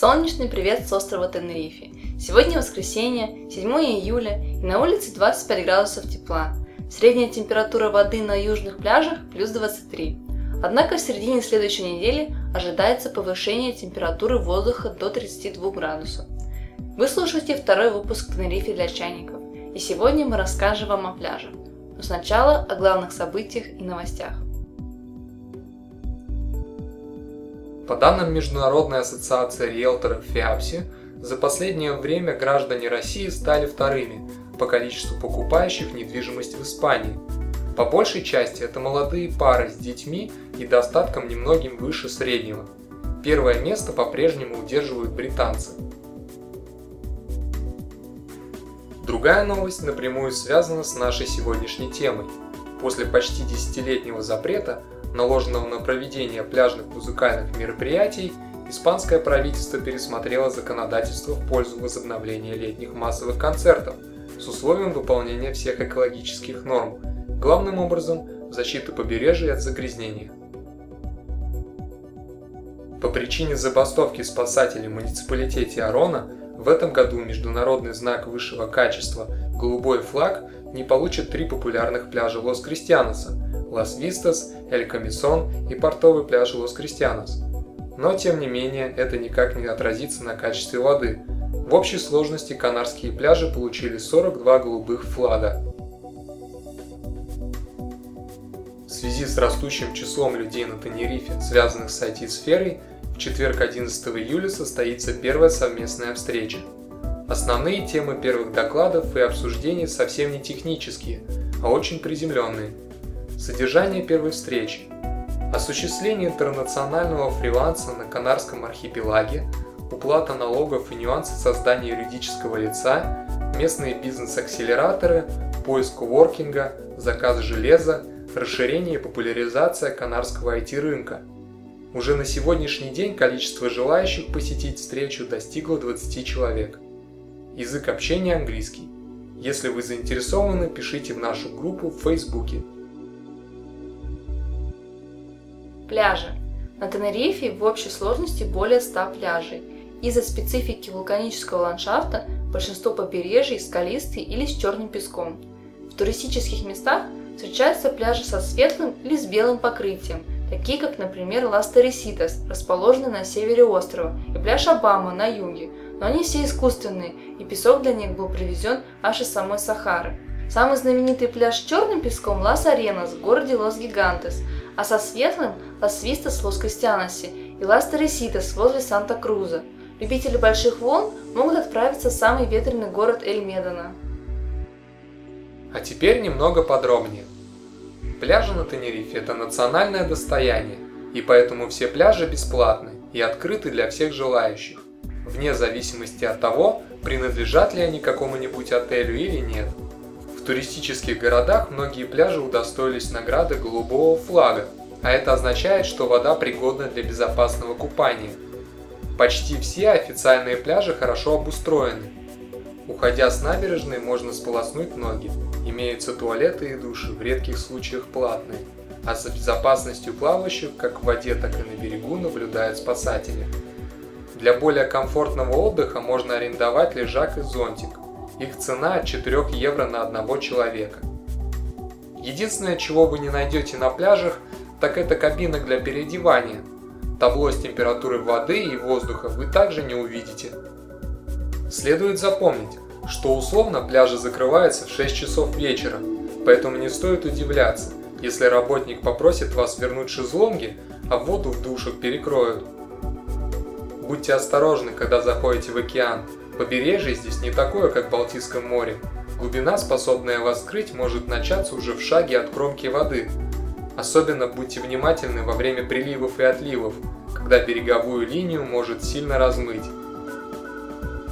Солнечный привет с острова Тенерифе. Сегодня воскресенье, 7 июля, и на улице 25 градусов тепла. Средняя температура воды на южных пляжах плюс 23. Однако в середине следующей недели ожидается повышение температуры воздуха до 32 градусов. Вы слушаете второй выпуск Тенерифе для чайников, и сегодня мы расскажем вам о пляже. Но сначала о главных событиях и новостях. По данным Международной ассоциации риэлторов ФИАПСИ, за последнее время граждане России стали вторыми по количеству покупающих недвижимость в Испании. По большей части это молодые пары с детьми и достатком немногим выше среднего. Первое место по-прежнему удерживают британцы. Другая новость напрямую связана с нашей сегодняшней темой. После почти десятилетнего запрета наложенного на проведение пляжных музыкальных мероприятий, испанское правительство пересмотрело законодательство в пользу возобновления летних массовых концертов с условием выполнения всех экологических норм, главным образом защиты побережья от загрязнения. По причине забастовки спасателей в муниципалитете Арона в этом году международный знак высшего качества «Голубой флаг» не получит три популярных пляжа Лос-Кристианоса – Лас-Вистас, Эль-Камисон и портовый пляж Лос-Кристианос. Но, тем не менее, это никак не отразится на качестве воды. В общей сложности канарские пляжи получили 42 голубых флага. В связи с растущим числом людей на Тенерифе, связанных с IT-сферой, в четверг 11 июля состоится первая совместная встреча. Основные темы первых докладов и обсуждений совсем не технические, а очень приземленные – Содержание первой встречи. Осуществление интернационального фриланса на Канарском архипелаге, уплата налогов и нюансы создания юридического лица, местные бизнес-акселераторы, поиск воркинга, заказ железа, расширение и популяризация канарского IT-рынка. Уже на сегодняшний день количество желающих посетить встречу достигло 20 человек. Язык общения английский. Если вы заинтересованы, пишите в нашу группу в Фейсбуке – Пляжи. На Тенерифе в общей сложности более 100 пляжей. Из-за специфики вулканического ландшафта большинство побережий скалистые или с черным песком. В туристических местах встречаются пляжи со светлым или с белым покрытием, такие как, например, Лас-Тереситас, расположенный на севере острова, и пляж Обама на юге, но они все искусственные, и песок для них был привезен аж из самой Сахары. Самый знаменитый пляж с черным песком – Лас-Аренас в городе Лос-Гигантес – а со светлым – Лас Вистас Лос-Кристианос и Лас Тереситас возле Санта-Круза. Любители больших волн могут отправиться в самый ветреный город Эль-Медано. А теперь немного подробнее. Пляжи на Тенерифе – это национальное достояние, и поэтому все пляжи бесплатны и открыты для всех желающих, вне зависимости от того, принадлежат ли они какому-нибудь отелю или нет – туристических городах многие пляжи удостоились награды голубого флага, а это означает, что вода пригодна для безопасного купания. Почти все официальные пляжи хорошо обустроены. Уходя с набережной, можно сполоснуть ноги. Имеются туалеты и души, в редких случаях платные. А за безопасностью плавающих, как в воде, так и на берегу, наблюдают спасатели. Для более комфортного отдыха можно арендовать лежак и зонтик – их цена от 4 евро на одного человека. Единственное, чего вы не найдете на пляжах, так это кабинок для переодевания. Табло с температурой воды и воздуха вы также не увидите. Следует запомнить, что условно пляжи закрываются в 6 часов вечера, поэтому не стоит удивляться, если работник попросит вас вернуть шезлонги, а воду в душах перекроют. Будьте осторожны, когда заходите в океан, Побережье здесь не такое, как в Балтийском море. Глубина, способная вас скрыть, может начаться уже в шаге от кромки воды. Особенно будьте внимательны во время приливов и отливов, когда береговую линию может сильно размыть.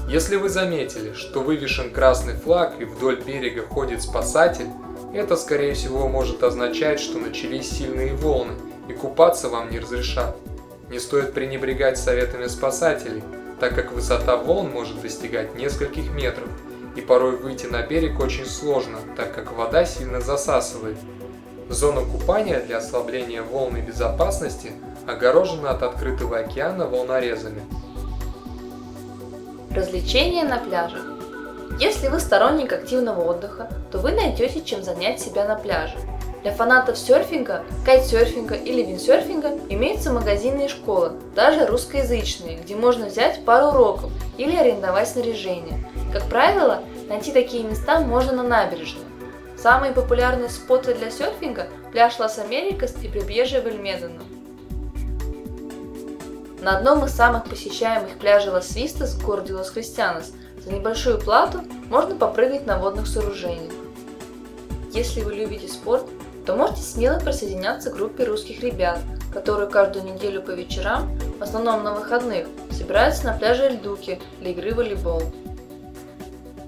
Если вы заметили, что вывешен красный флаг и вдоль берега ходит спасатель, это скорее всего может означать, что начались сильные волны и купаться вам не разрешат. Не стоит пренебрегать советами спасателей – так как высота волн может достигать нескольких метров, и порой выйти на берег очень сложно, так как вода сильно засасывает. Зона купания для ослабления волны безопасности огорожена от открытого океана волнорезами. Развлечения на пляже. Если вы сторонник активного отдыха, то вы найдете чем занять себя на пляже. Для фанатов серфинга, кайтсерфинга или виндсерфинга имеются магазины и школы, даже русскоязычные, где можно взять пару уроков или арендовать снаряжение. Как правило, найти такие места можно на набережной. Самые популярные споты для серфинга – пляж Лас-Америкас и прибрежье в Эль-Медано. На одном из самых посещаемых пляжей Лас-Вистас в городе Лос-Кристианос за небольшую плату можно попрыгать на водных сооружениях. Если вы любите спорт, то можете смело присоединяться к группе русских ребят, которые каждую неделю по вечерам, в основном на выходных, собираются на пляже Эльдуки для игры в волейбол.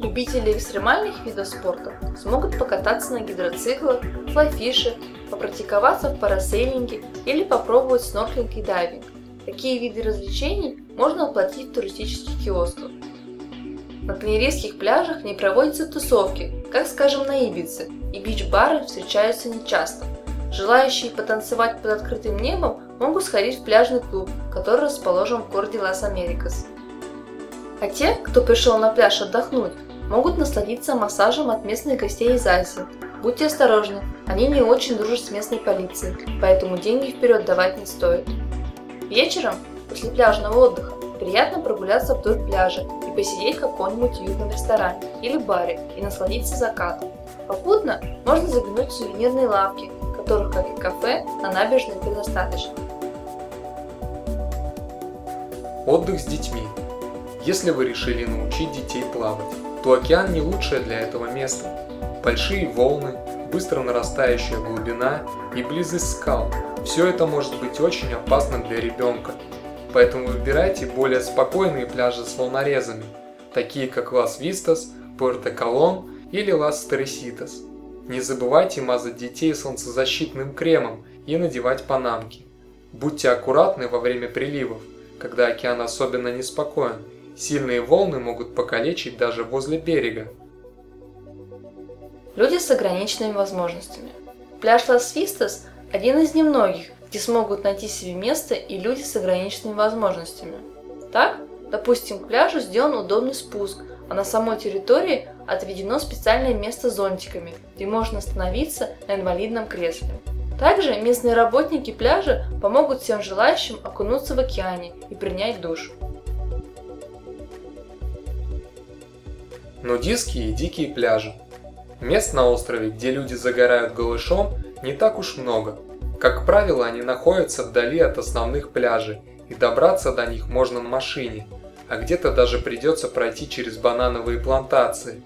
Любители экстремальных видов спорта смогут покататься на гидроциклах, флайфише, попрактиковаться в парасейлинге или попробовать снорклинг и дайвинг. Такие виды развлечений можно оплатить в туристических киосках. На тенерийских пляжах не проводятся тусовки, как скажем на Ибице, и бич-бары встречаются нечасто. Желающие потанцевать под открытым небом могут сходить в пляжный клуб, который расположен в городе Лас-Америкас. А те, кто пришел на пляж отдохнуть, могут насладиться массажем от местных гостей из Азии. Будьте осторожны, они не очень дружат с местной полицией, поэтому деньги вперед давать не стоит. Вечером, после пляжного отдыха, приятно прогуляться вдоль пляжа и посидеть в каком-нибудь уютном ресторане или баре и насладиться закатом. Попутно можно заглянуть в сувенирные лавки, которых, как и кафе, на набережной предостаточно. Отдых с детьми. Если вы решили научить детей плавать, то океан не лучшее для этого место. Большие волны, быстро нарастающая глубина и близость скал – все это может быть очень опасным для ребенка. Поэтому выбирайте более спокойные пляжи с волнорезами, такие как Лас-Вистас, Пуэрто-Колон или Лас-Тереситас. Не забывайте мазать детей солнцезащитным кремом и надевать панамки. Будьте аккуратны во время приливов, когда океан особенно неспокоен. Сильные волны могут покалечить даже возле берега. Люди с ограниченными возможностями. Пляж Лас-Вистас – один из немногих, где смогут найти себе место и люди с ограниченными возможностями. Так, допустим, к пляжу сделан удобный спуск, а на самой территории отведено специальное место с зонтиками, где можно остановиться на инвалидном кресле. Также местные работники пляжа помогут всем желающим окунуться в океане и принять душ. Нудистские и дикие пляжи. Мест на острове, где люди загорают голышом, не так уж много. Как правило, они находятся вдали от основных пляжей, и добраться до них можно на машине – а где-то даже придется пройти через банановые плантации.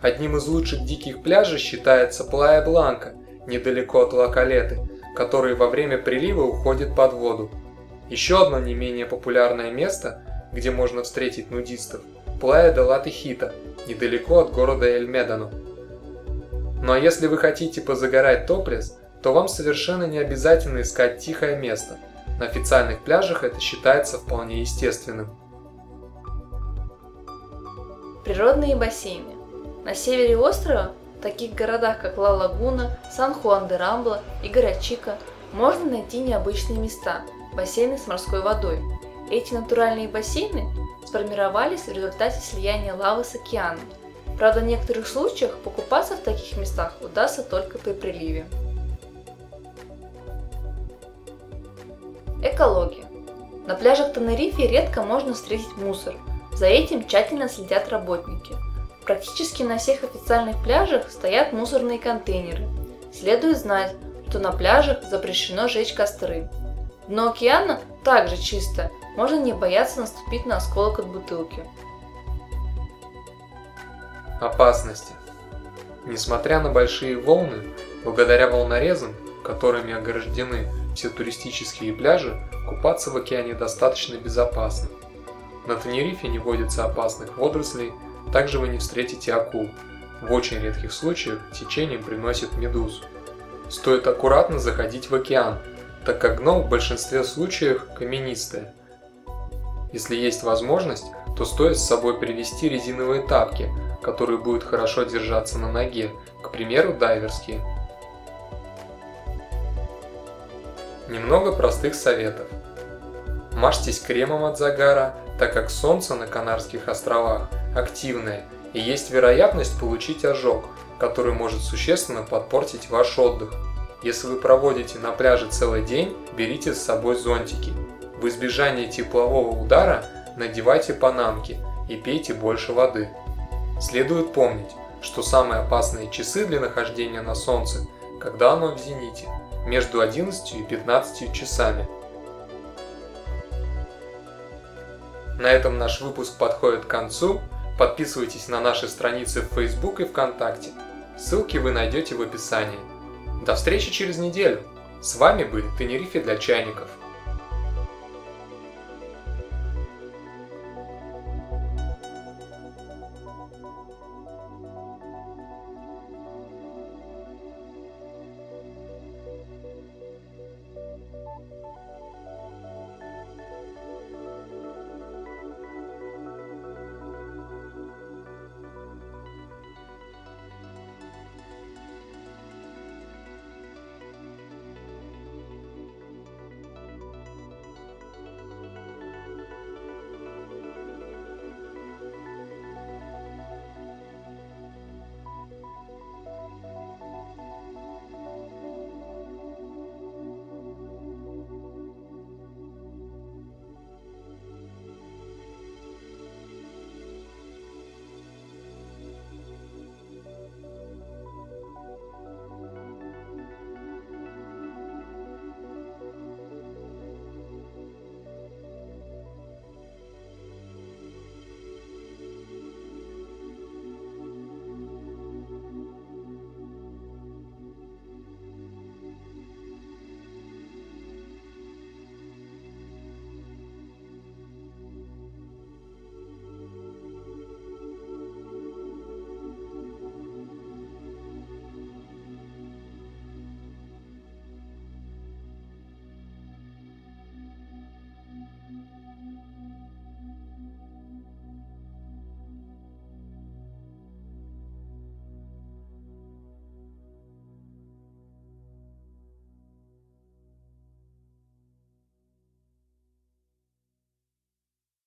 Одним из лучших диких пляжей считается Плая Бланка, недалеко от Лакалеты, который во время прилива уходит под воду. Еще одно не менее популярное место, где можно встретить нудистов – Плая де Латехита, недалеко от города Эль-Медано. Ну а если вы хотите позагорать топлес, то вам совершенно не обязательно искать тихое место. На официальных пляжах это считается вполне естественным. Природные бассейны. На севере острова, в таких городах как Ла-Лагуна, Сан-Хуан-де-Рамбла и Гарачика, можно найти необычные места – бассейны с морской водой. Эти натуральные бассейны сформировались в результате слияния лавы с океаном. Правда, в некоторых случаях покупаться в таких местах удастся только при приливе. Экология. На пляжах Тенерифе редко можно встретить мусор – за этим тщательно следят работники. Практически на всех официальных пляжах стоят мусорные контейнеры. Следует знать, что на пляжах запрещено жечь костры. Дно океана также чисто, можно не бояться наступить на осколок от бутылки. Опасности. Несмотря на большие волны, благодаря волнорезам, которыми ограждены все туристические пляжи, купаться в океане достаточно безопасно. На Тенерифе не водится опасных водорослей, также вы не встретите акул. В очень редких случаях течением приносит медузу. Стоит аккуратно заходить в океан, так как дно в большинстве случаев каменистое. Если есть возможность, то стоит с собой привезти резиновые тапки, которые будут хорошо держаться на ноге, к примеру дайверские. Немного простых советов. Мажьтесь кремом от загара, так как солнце на Канарских островах активное и есть вероятность получить ожог, который может существенно подпортить ваш отдых. Если вы проводите на пляже целый день, берите с собой зонтики. В избежание теплового удара надевайте панамки и пейте больше воды. Следует помнить, что самые опасные часы для нахождения на солнце, когда оно в зените, между 11 и 15 часами. На этом наш выпуск подходит к концу. Подписывайтесь на наши страницы в Facebook и ВКонтакте. Ссылки вы найдете в описании. До встречи через неделю. С вами были Тенерифе для чайников.